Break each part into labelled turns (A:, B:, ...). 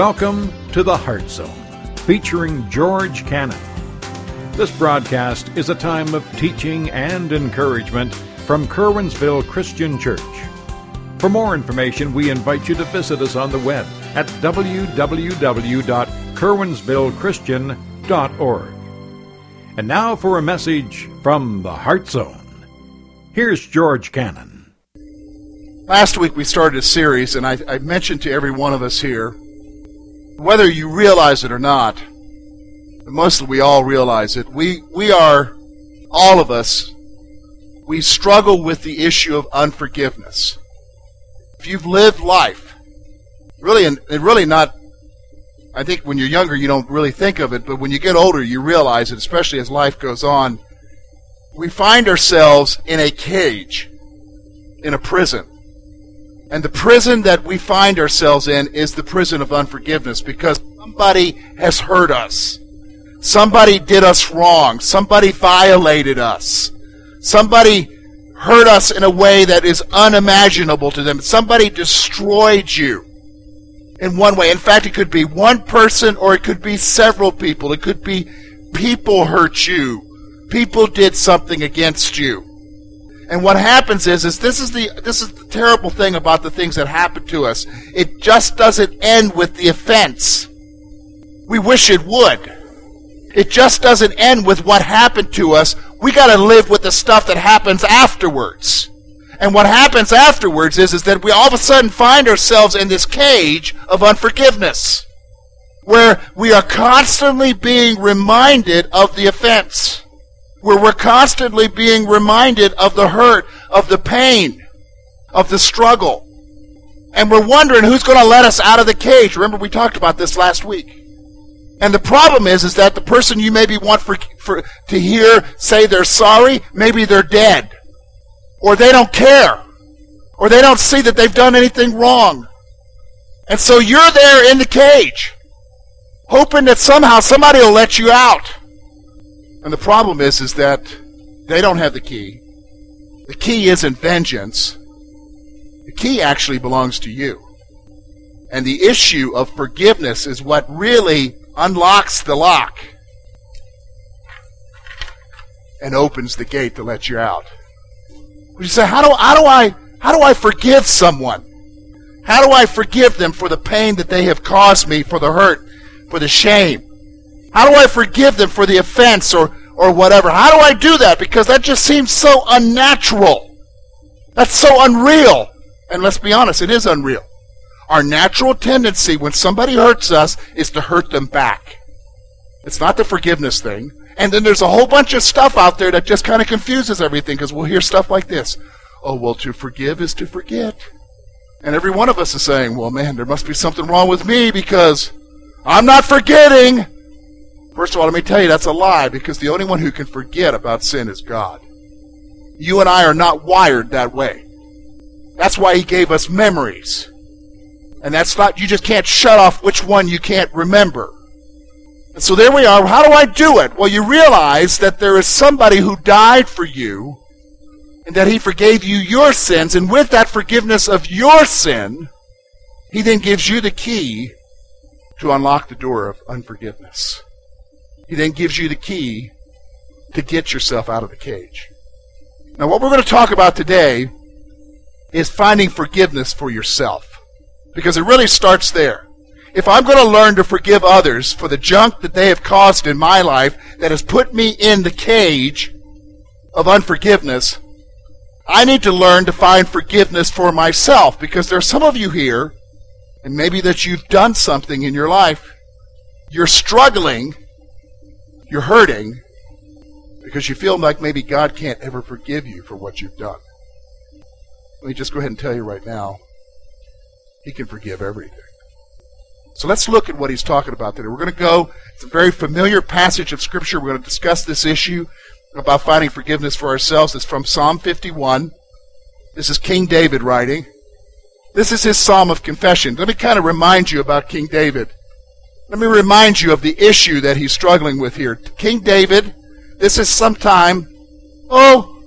A: Welcome to the Heart Zone, featuring George Cannon. This broadcast is a time of teaching and encouragement from Curwensville Christian Church. For more information, we invite you to visit us on the web at www.curwensvillechristian.org. And now for a message from the Heart Zone. Here's George Cannon.
B: Last week we started a series, and I, I mentioned to every one of us here, whether you realize it or not, mostly we all realize it, we, we are, all of us, we struggle with the issue of unforgiveness. If you've lived life, really, and really not, I think when you're younger you don't really think of it, but when you get older you realize it, especially as life goes on, we find ourselves in a cage, in a prison. And the prison that we find ourselves in is the prison of unforgiveness because somebody has hurt us. Somebody did us wrong. Somebody violated us. Somebody hurt us in a way that is unimaginable to them. Somebody destroyed you in one way. In fact, it could be one person or it could be several people. It could be people hurt you people did something against you. And what happens is, is this is the this is the terrible thing about the things that happen to us. It just doesn't end with the offense. We wish it would. It just doesn't end with what happened to us. We got to live with the stuff that happens afterwards. And what happens afterwards is, is that we all of a sudden find ourselves in this cage of unforgiveness, where we are constantly being reminded of the offense where we're constantly being reminded of the hurt, of the pain, of the struggle. And we're wondering who's going to let us out of the cage. Remember, we talked about this last week. And the problem is, is that the person you maybe want for, for, to hear say they're sorry, maybe they're dead. Or they don't care. Or they don't see that they've done anything wrong. And so you're there in the cage, hoping that somehow somebody will let you out. And the problem is, is that they don't have the key. The key isn't vengeance. The key actually belongs to you. And the issue of forgiveness is what really unlocks the lock and opens the gate to let you out. You say, how do, how do I how do I forgive someone? How do I forgive them for the pain that they have caused me, for the hurt, for the shame? How do I forgive them for the offense or, or whatever? How do I do that? Because that just seems so unnatural. That's so unreal. And let's be honest, it is unreal. Our natural tendency when somebody hurts us is to hurt them back. It's not the forgiveness thing. And then there's a whole bunch of stuff out there that just kind of confuses everything because we'll hear stuff like this. Oh, well, to forgive is to forget. And every one of us is saying, well, man, there must be something wrong with me because I'm not forgetting. First of all, let me tell you that's a lie because the only one who can forget about sin is God. You and I are not wired that way. That's why He gave us memories. And that's not, you just can't shut off which one you can't remember. And so there we are. How do I do it? Well, you realize that there is somebody who died for you and that He forgave you your sins. And with that forgiveness of your sin, He then gives you the key to unlock the door of unforgiveness. He then gives you the key to get yourself out of the cage. Now, what we're going to talk about today is finding forgiveness for yourself. Because it really starts there. If I'm going to learn to forgive others for the junk that they have caused in my life that has put me in the cage of unforgiveness, I need to learn to find forgiveness for myself. Because there are some of you here, and maybe that you've done something in your life, you're struggling you're hurting because you feel like maybe God can't ever forgive you for what you've done. Let me just go ahead and tell you right now He can forgive everything. So let's look at what he's talking about today. We're going to go, it's a very familiar passage of Scripture. We're going to discuss this issue about finding forgiveness for ourselves. It's from Psalm 51. This is King David writing. This is his psalm of confession. Let me kind of remind you about King David. Let me remind you of the issue that he's struggling with here. King David, this is sometime, oh,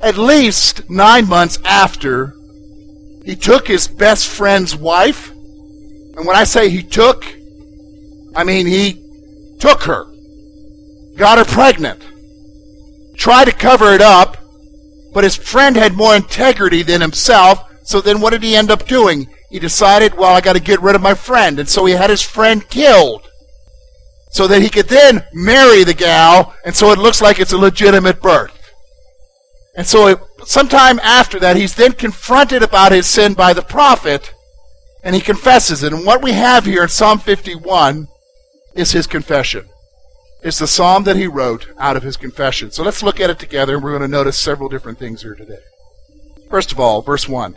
B: at least nine months after he took his best friend's wife And when I say he took, I mean he took her, got her pregnant, tried to cover it up, but his friend had more integrity than himself, so then what did he end up doing? He decided, well, I got to get rid of my friend, and so he had his friend killed. So that he could then marry the gal, and so it looks like it's a legitimate birth. And so it, sometime after that, he's then confronted about his sin by the prophet, and he confesses it. And what we have here in Psalm 51 is his confession. It's the psalm that he wrote out of his confession. So let's look at it together, and we're going to notice several different things here today. First of all, verse 1.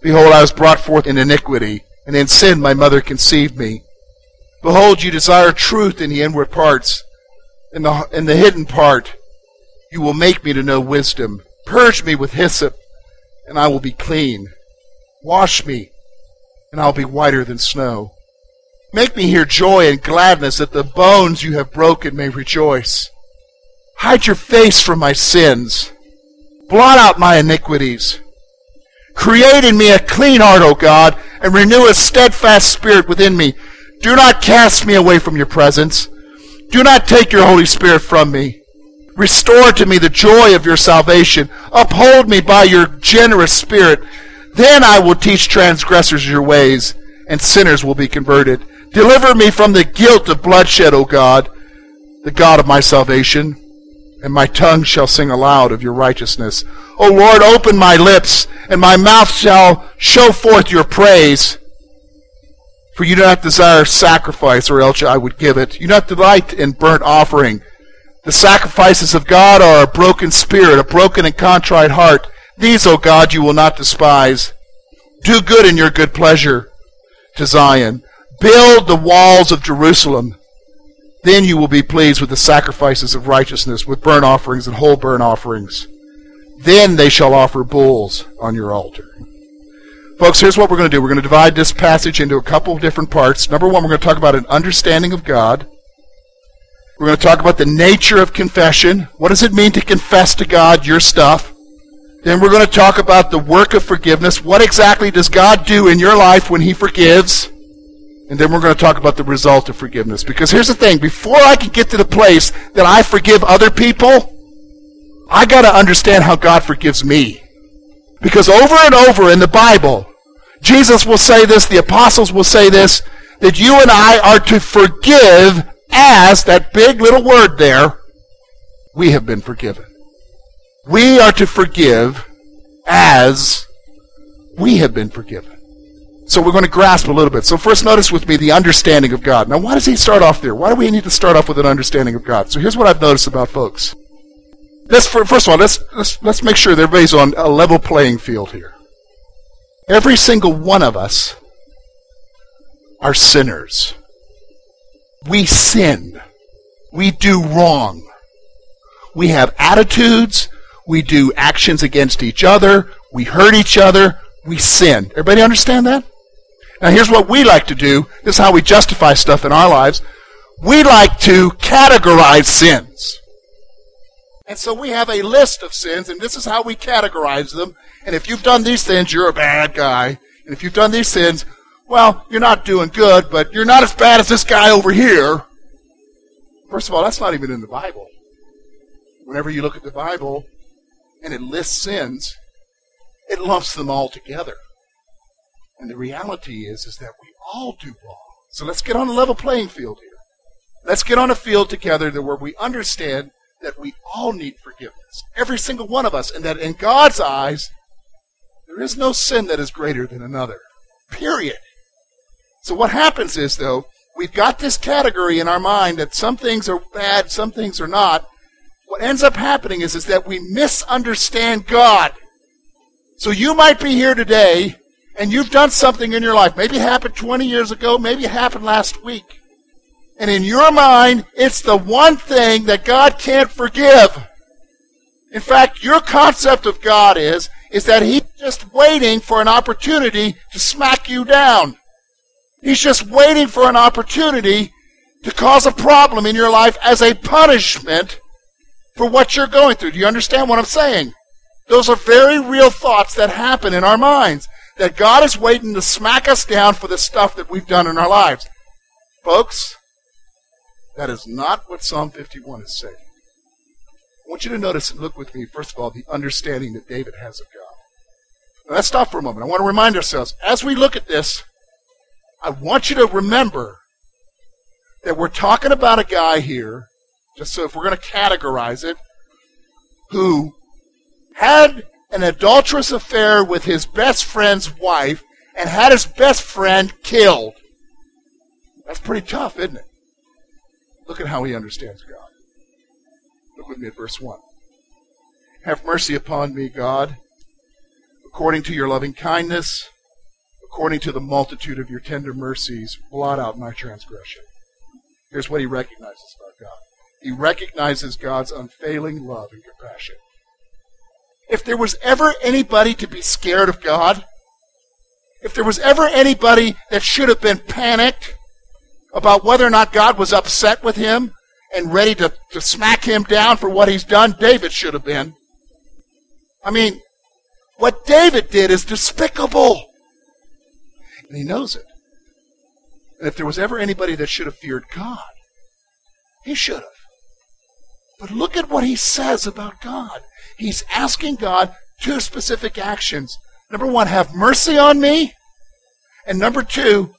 B: Behold, I was brought forth in iniquity, and in sin my mother conceived me. Behold, you desire truth in the inward parts, in the, in the hidden part you will make me to know wisdom. Purge me with hyssop, and I will be clean. Wash me, and I'll be whiter than snow. Make me hear joy and gladness that the bones you have broken may rejoice. Hide your face from my sins. Blot out my iniquities. Create in me a clean heart, O God, and renew a steadfast spirit within me. Do not cast me away from your presence. Do not take your Holy Spirit from me. Restore to me the joy of your salvation. Uphold me by your generous spirit. Then I will teach transgressors your ways, and sinners will be converted. Deliver me from the guilt of bloodshed, O God, the God of my salvation, and my tongue shall sing aloud of your righteousness. O Lord, open my lips, and my mouth shall show forth your praise. For you do not desire sacrifice, or else I would give it. You do not delight in burnt offering. The sacrifices of God are a broken spirit, a broken and contrite heart. These, O God, you will not despise. Do good in your good pleasure to Zion. Build the walls of Jerusalem. Then you will be pleased with the sacrifices of righteousness, with burnt offerings and whole burnt offerings. Then they shall offer bulls on your altar. Folks, here's what we're going to do. We're going to divide this passage into a couple of different parts. Number one, we're going to talk about an understanding of God. We're going to talk about the nature of confession. What does it mean to confess to God your stuff? Then we're going to talk about the work of forgiveness. What exactly does God do in your life when He forgives? And then we're going to talk about the result of forgiveness. Because here's the thing before I can get to the place that I forgive other people, I got to understand how God forgives me. Because over and over in the Bible, Jesus will say this, the apostles will say this, that you and I are to forgive as, that big little word there, we have been forgiven. We are to forgive as we have been forgiven. So we're going to grasp a little bit. So first notice with me the understanding of God. Now why does he start off there? Why do we need to start off with an understanding of God? So here's what I've noticed about folks. Let's, first of all, let's, let's, let's make sure everybody's on a level playing field here. Every single one of us are sinners. We sin. We do wrong. We have attitudes. We do actions against each other. We hurt each other. We sin. Everybody understand that? Now, here's what we like to do. This is how we justify stuff in our lives. We like to categorize sins. And so we have a list of sins, and this is how we categorize them. And if you've done these sins, you're a bad guy. And if you've done these sins, well, you're not doing good, but you're not as bad as this guy over here. First of all, that's not even in the Bible. Whenever you look at the Bible and it lists sins, it lumps them all together. And the reality is, is that we all do wrong. So let's get on a level playing field here. Let's get on a field together that where we understand that we all need forgiveness. Every single one of us. And that in God's eyes, there is no sin that is greater than another. Period. So what happens is, though, we've got this category in our mind that some things are bad, some things are not. What ends up happening is, is that we misunderstand God. So you might be here today and you've done something in your life, maybe it happened 20 years ago, maybe it happened last week, and in your mind, it's the one thing that God can't forgive. In fact, your concept of God is, is that He's just waiting for an opportunity to smack you down. He's just waiting for an opportunity to cause a problem in your life as a punishment for what you're going through. Do you understand what I'm saying? Those are very real thoughts that happen in our minds. That God is waiting to smack us down for the stuff that we've done in our lives. Folks, that is not what Psalm 51 is saying. I want you to notice and look with me, first of all, the understanding that David has of God. Now, let's stop for a moment. I want to remind ourselves, as we look at this, I want you to remember that we're talking about a guy here, just so if we're going to categorize it, who had an adulterous affair with his best friend's wife and had his best friend killed. That's pretty tough, isn't it? Look at how he understands God. Look with me at verse 1. Have mercy upon me, God, according to your loving kindness, according to the multitude of your tender mercies, blot out my transgression. Here's what he recognizes about God. He recognizes God's unfailing love and compassion. If there was ever anybody to be scared of God, if there was ever anybody that should have been panicked, about whether or not God was upset with him and ready to, to smack him down for what he's done, David should have been. I mean, what David did is despicable. And he knows it. And if there was ever anybody that should have feared God, he should have. But look at what he says about God. He's asking God two specific actions. Number one, have mercy on me. And number two,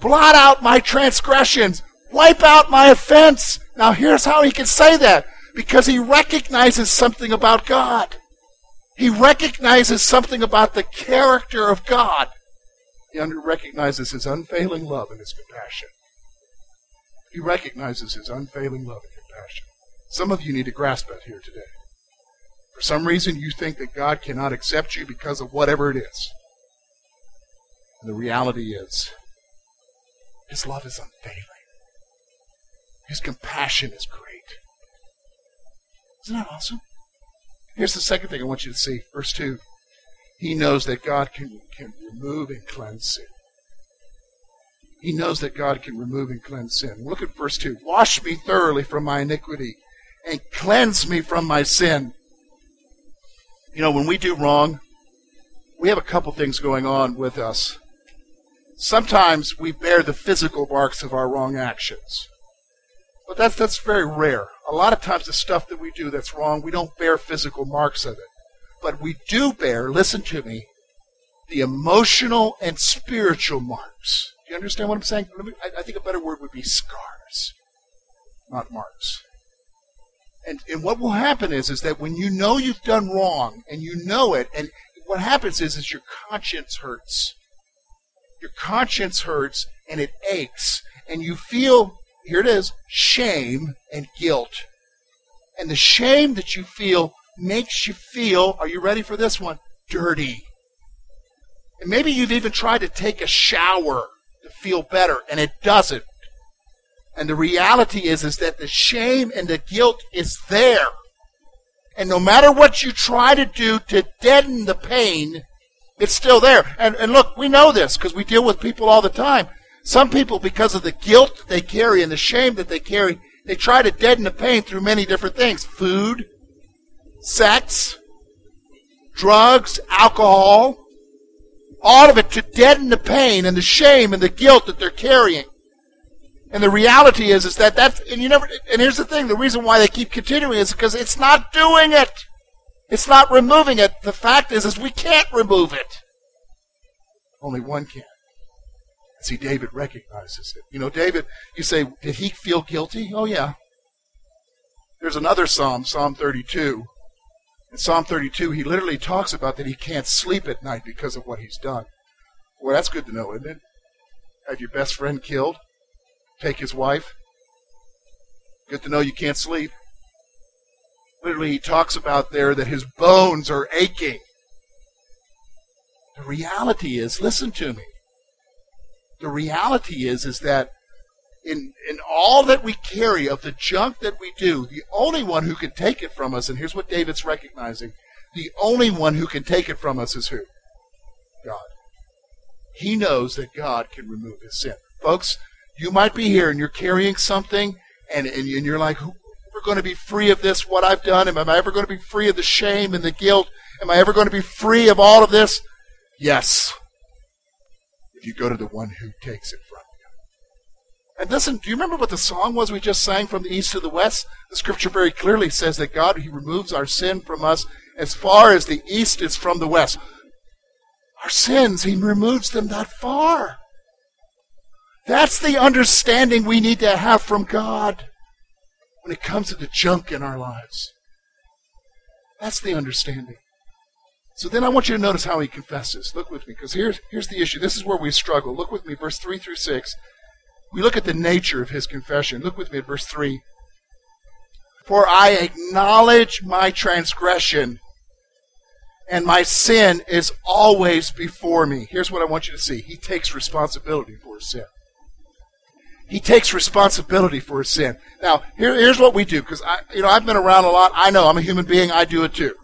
B: blot out my transgressions, wipe out my offense. Now, here's how he can say that because he recognizes something about God. He recognizes something about the character of God. He recognizes his unfailing love and his compassion. He recognizes his unfailing love and compassion. Some of you need to grasp that here today. For some reason, you think that God cannot accept you because of whatever it is. And the reality is, his love is unfailing. His compassion is great. Isn't that awesome? Here's the second thing I want you to see. Verse 2. He knows that God can, can remove and cleanse sin. He knows that God can remove and cleanse sin. Look at verse 2. Wash me thoroughly from my iniquity and cleanse me from my sin. You know, when we do wrong, we have a couple things going on with us. Sometimes we bear the physical marks of our wrong actions. But that's, that's very rare. A lot of times the stuff that we do that's wrong, we don't bear physical marks of it. But we do bear, listen to me, the emotional and spiritual marks. Do you understand what I'm saying? Me, I, I think a better word would be scars, not marks. And, and what will happen is, is that when you know you've done wrong and you know it, and what happens is, is your conscience hurts your conscience hurts and it aches, and you feel, here it is, shame and guilt. And the shame that you feel makes you feel, are you ready for this one? Dirty. And maybe you've even tried to take a shower to feel better, and it doesn't. And the reality is, is that the shame and the guilt is there. And no matter what you try to do to deaden the pain, it's still there. And, and look, we know this because we deal with people all the time. Some people, because of the guilt that they carry and the shame that they carry, they try to deaden the pain through many different things food, sex, drugs, alcohol, all of it to deaden the pain and the shame and the guilt that they're carrying. And the reality is, is that that's, and you never, and here's the thing, the reason why they keep continuing is because it's not doing it. It's not removing it. The fact is, is we can't remove it. Only one can. See, David recognizes it. You know, David, you say, did he feel guilty? Oh, yeah. There's another psalm, Psalm 32. In Psalm 32, he literally talks about that he can't sleep at night because of what he's done. Well, that's good to know, isn't it? Have your best friend killed? Take his wife? Good to know you can't sleep. Literally, he talks about there that his bones are aching. The reality is, listen to me. The reality is, is that in, in all that we carry of the junk that we do, the only one who can take it from us, and here's what David's recognizing the only one who can take it from us is who? God. He knows that God can remove his sin. Folks, you might be here and you're carrying something, and, and, and you're like, ever going to be free of this, what I've done? Am I ever going to be free of the shame and the guilt? Am I ever going to be free of all of this? Yes. If you go to the one who takes it from you. And listen, do you remember what the song was we just sang from the east to the west? The scripture very clearly says that God, He removes our sin from us as far as the east is from the west. Our sins, He removes them that far. That's the understanding we need to have from God when it comes to the junk in our lives. That's the understanding. So then I want you to notice how he confesses. Look with me, because here's, here's the issue. This is where we struggle. Look with me, verse 3 through 6. We look at the nature of his confession. Look with me at verse 3. For I acknowledge my transgression, and my sin is always before me. Here's what I want you to see. He takes responsibility for his sin. He takes responsibility for his sin. Now, here, here's what we do, because I, you know, I've been around a lot. I know I'm a human being. I do it too.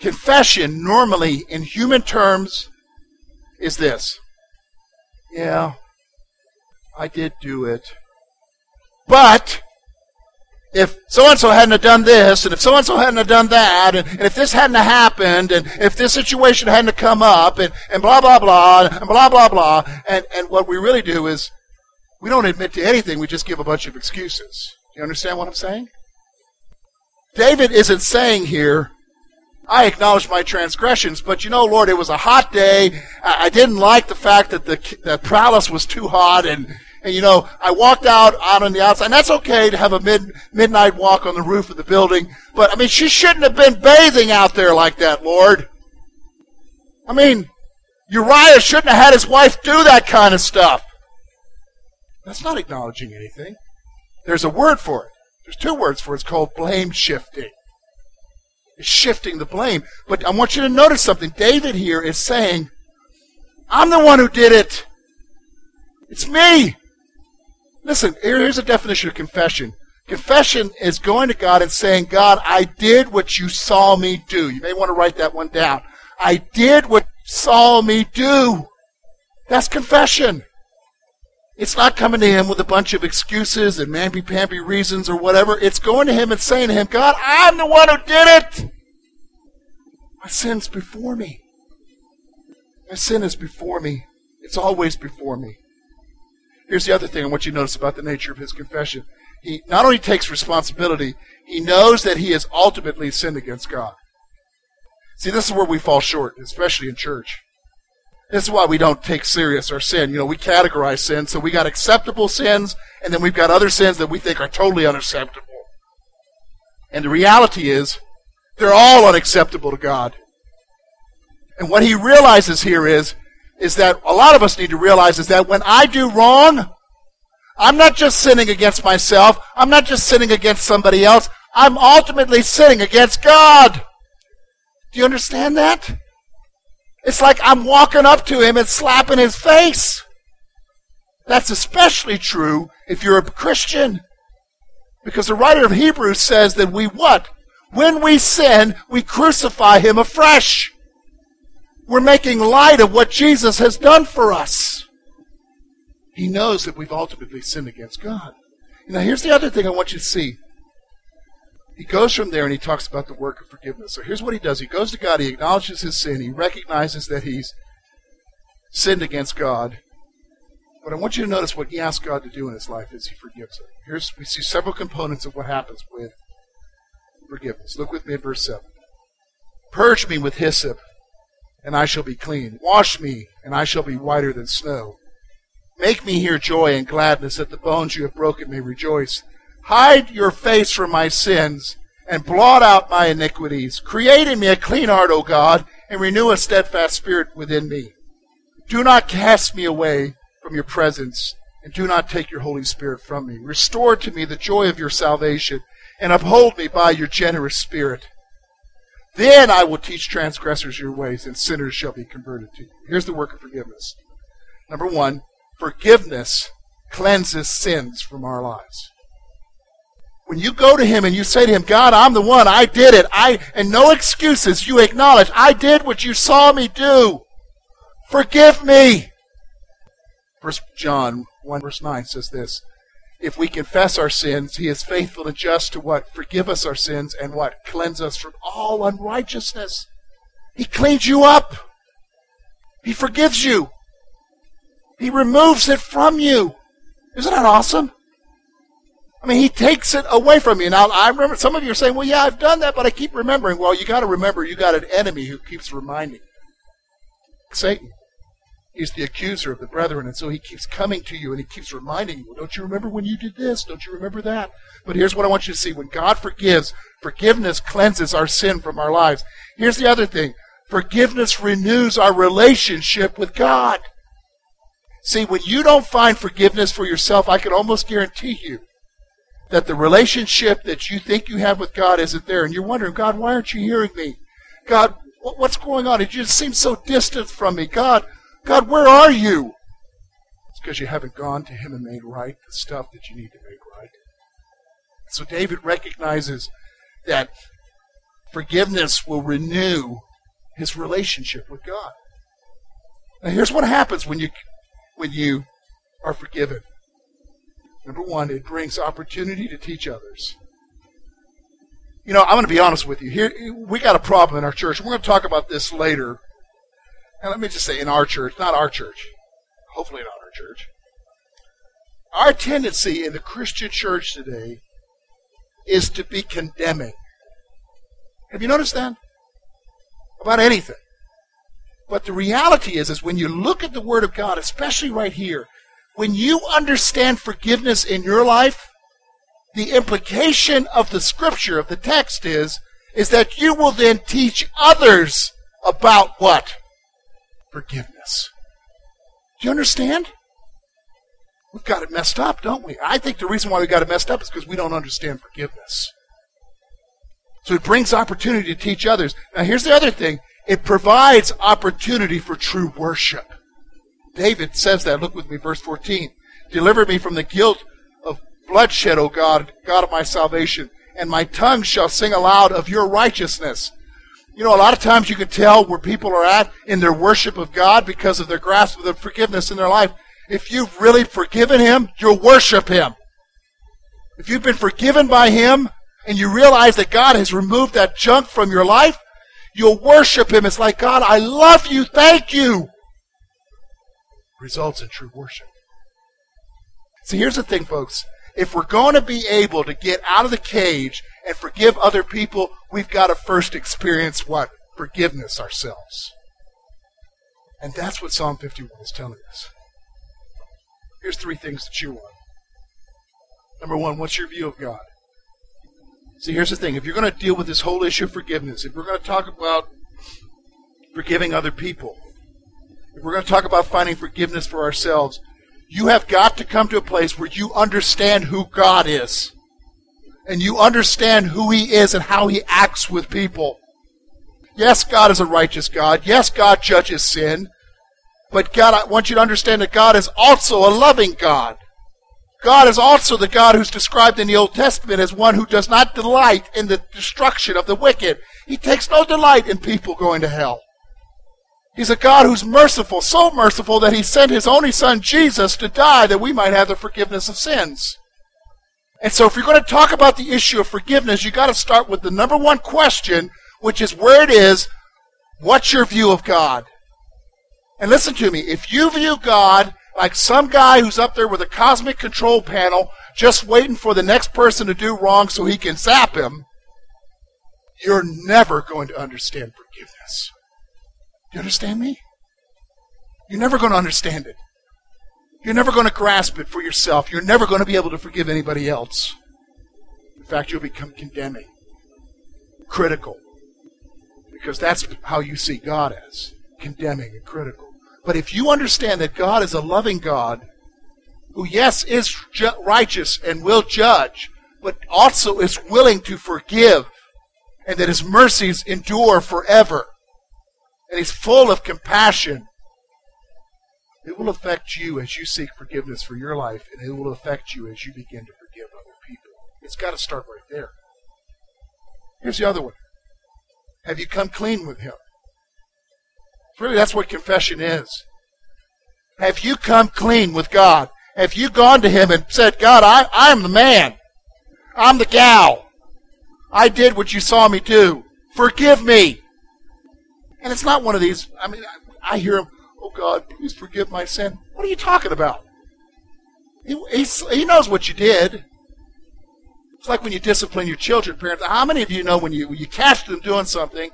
B: Confession, normally in human terms, is this. Yeah, I did do it. But if so and so hadn't done this, and if so and so hadn't done that, and, and, if this hadn't happened, and if this situation hadn't come up, and, and blah blah blah, and blah blah blah, and, and what we really do is we don't admit to anything, we just give a bunch of excuses. Do You understand what I'm saying? David isn't saying here, I acknowledge my transgressions, but you know, Lord, it was a hot day. I, didn't like the fact that the prowess was too hot, and, and you know, I walked out out on the outside. And that's okay to have a mid midnight walk on the roof of the building, but I mean, she shouldn't have been bathing out there like that, Lord. I mean, Uriah shouldn't have had his wife do that kind of stuff. That's not acknowledging anything. There's a word for it. There's two words for it. It's called blame shifting. It's shifting the blame. But I want you to notice something. David here is saying, I'm the one who did it. It's me. Listen, here's a definition of confession. Confession is going to God and saying, God, I did what you saw me do. You may want to write that one down. I did what you saw me do. That's confession. It's not coming to him with a bunch of excuses and mamby-pamby reasons or whatever. It's going to him and saying to him, God, I'm the one who did it. My sin's before me. My sin is before me. It's always before me. Here's the other thing I want you to notice about the nature of his confession. He not only takes responsibility, he knows that he has ultimately sinned against God. See, this is where we fall short, especially in church. This is why we don't take serious our sin. You know, we categorize sin. So we got acceptable sins, and then we've got other sins that we think are totally unacceptable. And the reality is, they're all unacceptable to God. And what he realizes here is, is that a lot of us need to realize is that when I do wrong, I'm not just sinning against myself. I'm not just sinning against somebody else. I'm ultimately sinning against God. Do you understand that? It's like I'm walking up to him and slapping his face. That's especially true if you're a Christian. Because the writer of Hebrews says that we what? When we sin, we crucify him afresh. We're making light of what Jesus has done for us. He knows that we've ultimately sinned against God. Now, here's the other thing I want you to see. He goes from there and he talks about the work of forgiveness. So here's what he does. He goes to God, he acknowledges his sin, he recognizes that he's sinned against God. But I want you to notice what he asks God to do in his life is he forgives him. Here's we see several components of what happens with forgiveness. Look with me at verse 7. Purge me with hyssop, and I shall be clean. Wash me, and I shall be whiter than snow. Make me hear joy and gladness, that the bones you have broken may rejoice. Hide your face from my sins and blot out my iniquities. Create in me a clean heart, O God, and renew a steadfast spirit within me. Do not cast me away from your presence, and do not take your Holy Spirit from me. Restore to me the joy of your salvation, and uphold me by your generous spirit. Then I will teach transgressors your ways, and sinners shall be converted to you. Here's the work of forgiveness. Number one, forgiveness cleanses sins from our lives. When you go to him and you say to him, God, I'm the one, I did it, I and no excuses, you acknowledge, I did what you saw me do. Forgive me. First John 1 verse 9 says this. If we confess our sins, he is faithful and just to what? Forgive us our sins and what? Cleanse us from all unrighteousness. He cleans you up. He forgives you. He removes it from you. Isn't that awesome? I mean, he takes it away from you. Now, I remember some of you are saying, well, yeah, I've done that, but I keep remembering. Well, you got to remember you got an enemy who keeps reminding. Satan. He's the accuser of the brethren, and so he keeps coming to you and he keeps reminding you, don't you remember when you did this? Don't you remember that? But here's what I want you to see. When God forgives, forgiveness cleanses our sin from our lives. Here's the other thing. Forgiveness renews our relationship with God. See, when you don't find forgiveness for yourself, I can almost guarantee you that the relationship that you think you have with God isn't there. And you're wondering, God, why aren't you hearing me? God, what's going on? It just seems so distant from me. God, God, where are you? It's because you haven't gone to Him and made right the stuff that you need to make right. So David recognizes that forgiveness will renew his relationship with God. Now here's what happens when you when you are forgiven. Number one, it brings opportunity to teach others. You know, I'm going to be honest with you. Here, we got a problem in our church. We're going to talk about this later. And let me just say, in our church, not our church, hopefully not our church. Our tendency in the Christian church today is to be condemning. Have you noticed that? About anything. But the reality is, is when you look at the Word of God, especially right here, when you understand forgiveness in your life, the implication of the scripture, of the text is, is that you will then teach others about what? Forgiveness. Do you understand? We've got it messed up, don't we? I think the reason why we got it messed up is because we don't understand forgiveness. So it brings opportunity to teach others. Now here's the other thing. It provides opportunity for true worship. David says that. Look with me, verse 14. Deliver me from the guilt of bloodshed, O God, God of my salvation, and my tongue shall sing aloud of your righteousness. You know, a lot of times you can tell where people are at in their worship of God because of their grasp of the forgiveness in their life. If you've really forgiven Him, you'll worship Him. If you've been forgiven by Him and you realize that God has removed that junk from your life, you'll worship Him. It's like, God, I love you. Thank you results in true worship. See, here's the thing, folks. If we're going to be able to get out of the cage and forgive other people, we've got to first experience what? Forgiveness ourselves. And that's what Psalm 51 is telling us. Here's three things that you want. Number one, what's your view of God? See, here's the thing. If you're going to deal with this whole issue of forgiveness, if we're going to talk about forgiving other people, if we're going to talk about finding forgiveness for ourselves, you have got to come to a place where you understand who God is. And you understand who He is and how He acts with people. Yes, God is a righteous God. Yes, God judges sin. But God, I want you to understand that God is also a loving God. God is also the God who's described in the Old Testament as one who does not delight in the destruction of the wicked. He takes no delight in people going to hell. He's a God who's merciful, so merciful that he sent his only son Jesus to die that we might have the forgiveness of sins. And so if you're going to talk about the issue of forgiveness, you've got to start with the number one question, which is where it is, what's your view of God? And listen to me, if you view God like some guy who's up there with a cosmic control panel just waiting for the next person to do wrong so he can zap him, you're never going to understand forgiveness. You understand me? You're never going to understand it. You're never going to grasp it for yourself. You're never going to be able to forgive anybody else. In fact, you'll become condemning, critical, because that's how you see God as condemning and critical. But if you understand that God is a loving God, who, yes, is ju- righteous and will judge, but also is willing to forgive and that his mercies endure forever, and he's full of compassion, it will affect you as you seek forgiveness for your life, and it will affect you as you begin to forgive other people. It's got to start right there. Here's the other one. Have you come clean with him? Really, that's what confession is. Have you come clean with God? Have you gone to him and said, God, I, I'm the man. I'm the gal. I did what you saw me do. Forgive me. And it's not one of these, I mean, I, I hear him, oh God, please forgive my sin. What are you talking about? He, he knows what you did. It's like when you discipline your children, parents. How many of you know when you, when you catch them doing something,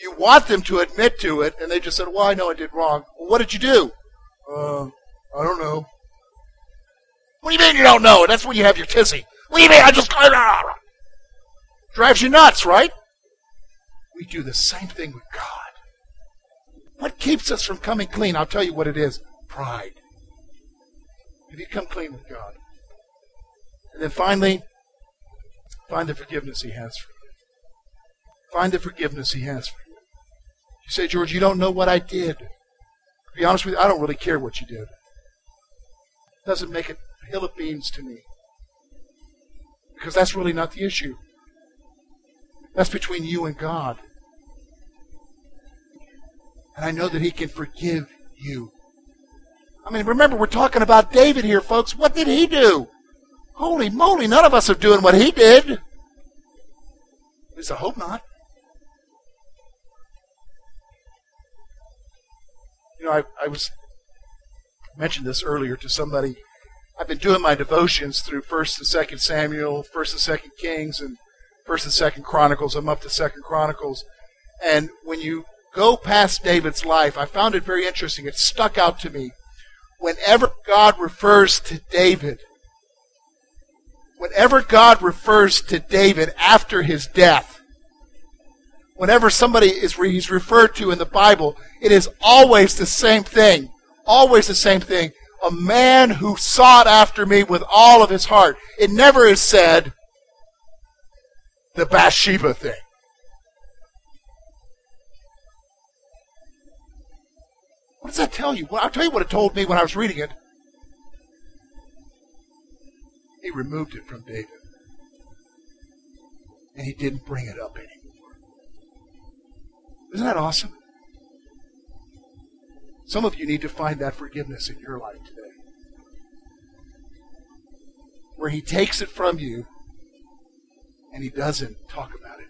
B: you want them to admit to it, and they just said, well, I know I did wrong. Well, what did you do? Uh, I don't know. What do you mean you don't know? That's when you have your tizzy. You mean? I just ah, ah, ah. drives you nuts, right? We do the same thing with God. What keeps us from coming clean? I'll tell you what it is. Pride. Have you come clean with God? And then finally, find the forgiveness He has for you. Find the forgiveness He has for you. You say, George, you don't know what I did. To be honest with you, I don't really care what you did. It doesn't make a hill of beans to me. Because that's really not the issue. That's between you and God. And I know that He can forgive you. I mean, remember, we're talking about David here, folks. What did he do? Holy moly, none of us are doing what he did. At least I hope not. You know, I, I was mentioned this earlier to somebody I've been doing my devotions through First and Second Samuel, First and Second Kings, and First and Second Chronicles. I'm up to Second Chronicles, and when you go past David's life, I found it very interesting. It stuck out to me. Whenever God refers to David, whenever God refers to David after his death, whenever somebody is he's referred to in the Bible, it is always the same thing. Always the same thing a man who sought after me with all of his heart. It never is said the Bathsheba thing. What does that tell you? Well, I'll tell you what it told me when I was reading it. He removed it from David. And he didn't bring it up anymore. Isn't that awesome? Some of you need to find that forgiveness in your life today. Where He takes it from you and He doesn't talk about it